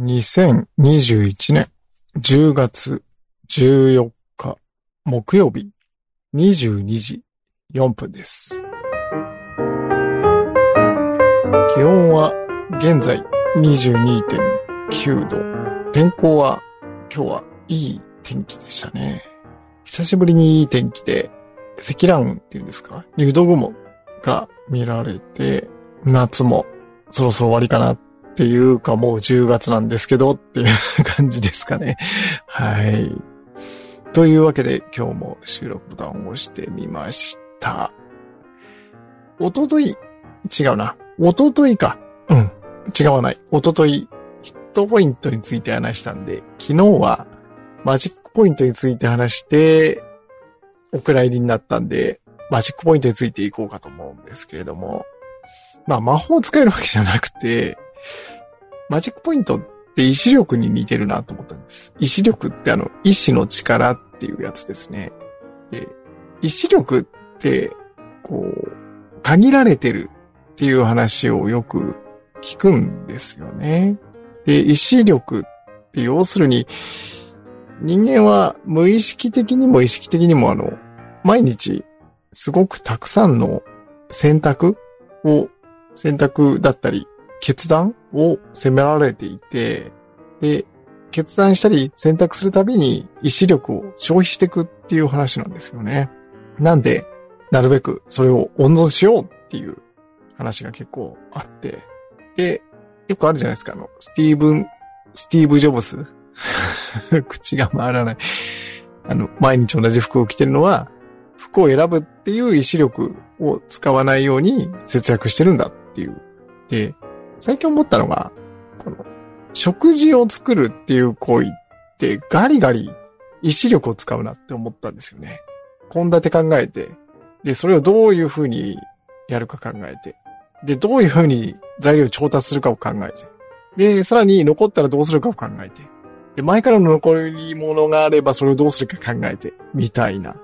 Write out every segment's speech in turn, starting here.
2021年10月14日木曜日22時4分です。気温は現在22.9度。天候は今日はいい天気でしたね。久しぶりにいい天気で、積乱雲っていうんですか？入道雲が見られて、夏もそろそろ終わりかなっっていうかもう10月なんですけどっていう感じですかね。はい。というわけで今日も収録ボタンを押してみました。おととい、違うな。おとといか。うん。違わない。おととい、ヒットポイントについて話したんで、昨日はマジックポイントについて話して、お蔵入りになったんで、マジックポイントについていこうかと思うんですけれども、まあ魔法を使えるわけじゃなくて、マジックポイントって意志力に似てるなと思ったんです。意志力ってあの、意志の力っていうやつですね。で、意志力って、こう、限られてるっていう話をよく聞くんですよね。で、意志力って要するに、人間は無意識的にも意識的にもあの、毎日すごくたくさんの選択を、選択だったり、決断を責められていて、で、決断したり選択するたびに意志力を消費していくっていう話なんですよね。なんで、なるべくそれを温存しようっていう話が結構あって、で、よくあるじゃないですか、あの、スティーブン、スティーブ・ジョブス 口が回らない。あの、毎日同じ服を着てるのは、服を選ぶっていう意志力を使わないように節約してるんだっていう。で、最近思ったのが、この、食事を作るっていう行為ってガリガリ意志力を使うなって思ったんですよね。献立考えて、で、それをどういう風にやるか考えて、で、どういう風に材料を調達するかを考えて、で、さらに残ったらどうするかを考えて、で、前からの残り物があればそれをどうするか考えて、みたいな。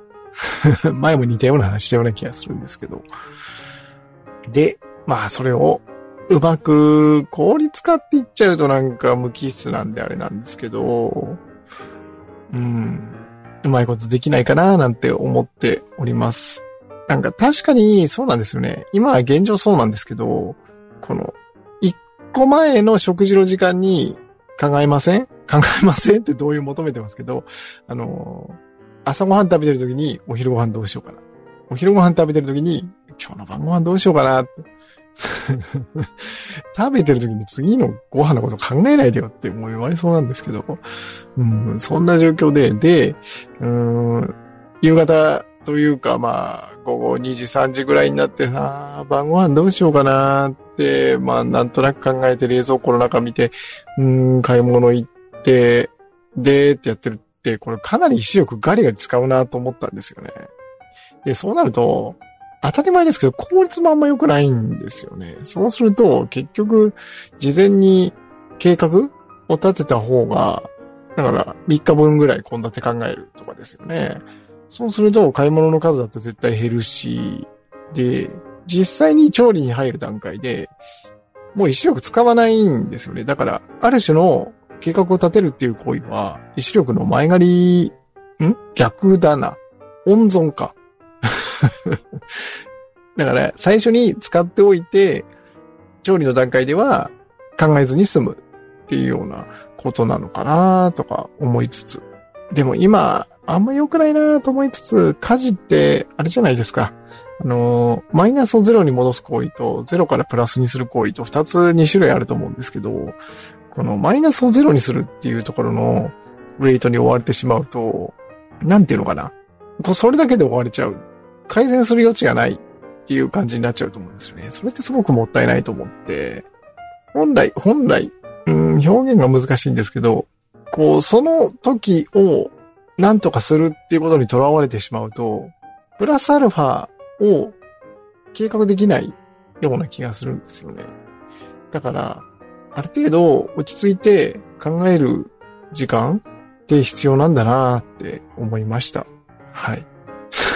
前も似たような話したような気がするんですけど。で、まあそれをうまく効率化って言っちゃうとなんか無機質なんであれなんですけど、うん、うまいことできないかななんて思っております。なんか確かにそうなんですよね。今は現状そうなんですけど、この一個前の食事の時間に考えません？考えません？って同意を求めてますけど、あの朝ごはん食べてる時にお昼ご飯どうしようかな。お昼ご飯食べてる時に今日の晩ご飯どうしようかな。食べてる時に次のご飯のこと考えないでよってもう言われそうなんですけど、うん、そんな状況で、で、うん、夕方というかまあ、午後2時3時ぐらいになってさ、晩ご飯どうしようかなって、まあなんとなく考えて冷蔵庫の中見て、うん、買い物行って、で、ってやってるって、これかなり意志力ガリガリ使うなと思ったんですよね。で、そうなると、当たり前ですけど、効率もあんま良くないんですよね。そうすると、結局、事前に計画を立てた方が、だから3日分ぐらい献立考えるとかですよね。そうすると、買い物の数だって絶対減るし、で、実際に調理に入る段階で、もう意志力使わないんですよね。だから、ある種の計画を立てるっていう行為は、意志力の前借り、ん？逆だな。温存か。だから、最初に使っておいて、調理の段階では考えずに済むっていうようなことなのかなとか思いつつ。でも今、あんま良くないなと思いつつ、家事って、あれじゃないですか。あの、マイナスをゼロに戻す行為と、ゼロからプラスにする行為と、二つ、二種類あると思うんですけど、このマイナスをゼロにするっていうところのウェイトに追われてしまうと、なんていうのかな。それだけで追われちゃう。改善する余地がないっていう感じになっちゃうと思うんですよね。それってすごくもったいないと思って、本来、本来、うん、表現が難しいんですけど、こう、その時を何とかするっていうことにとらわれてしまうと、プラスアルファを計画できないような気がするんですよね。だから、ある程度落ち着いて考える時間って必要なんだなって思いました。はい。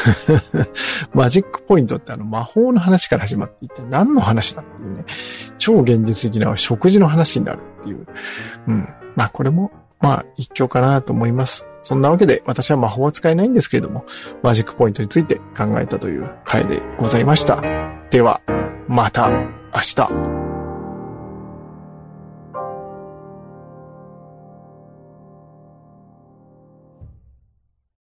マジックポイントってあの魔法の話から始まっていって何の話だっていうね、超現実的な食事の話になるっていう。うん。まあこれも、まあ一興かなと思います。そんなわけで私は魔法は使えないんですけれども、マジックポイントについて考えたという回でございました。では、また明日。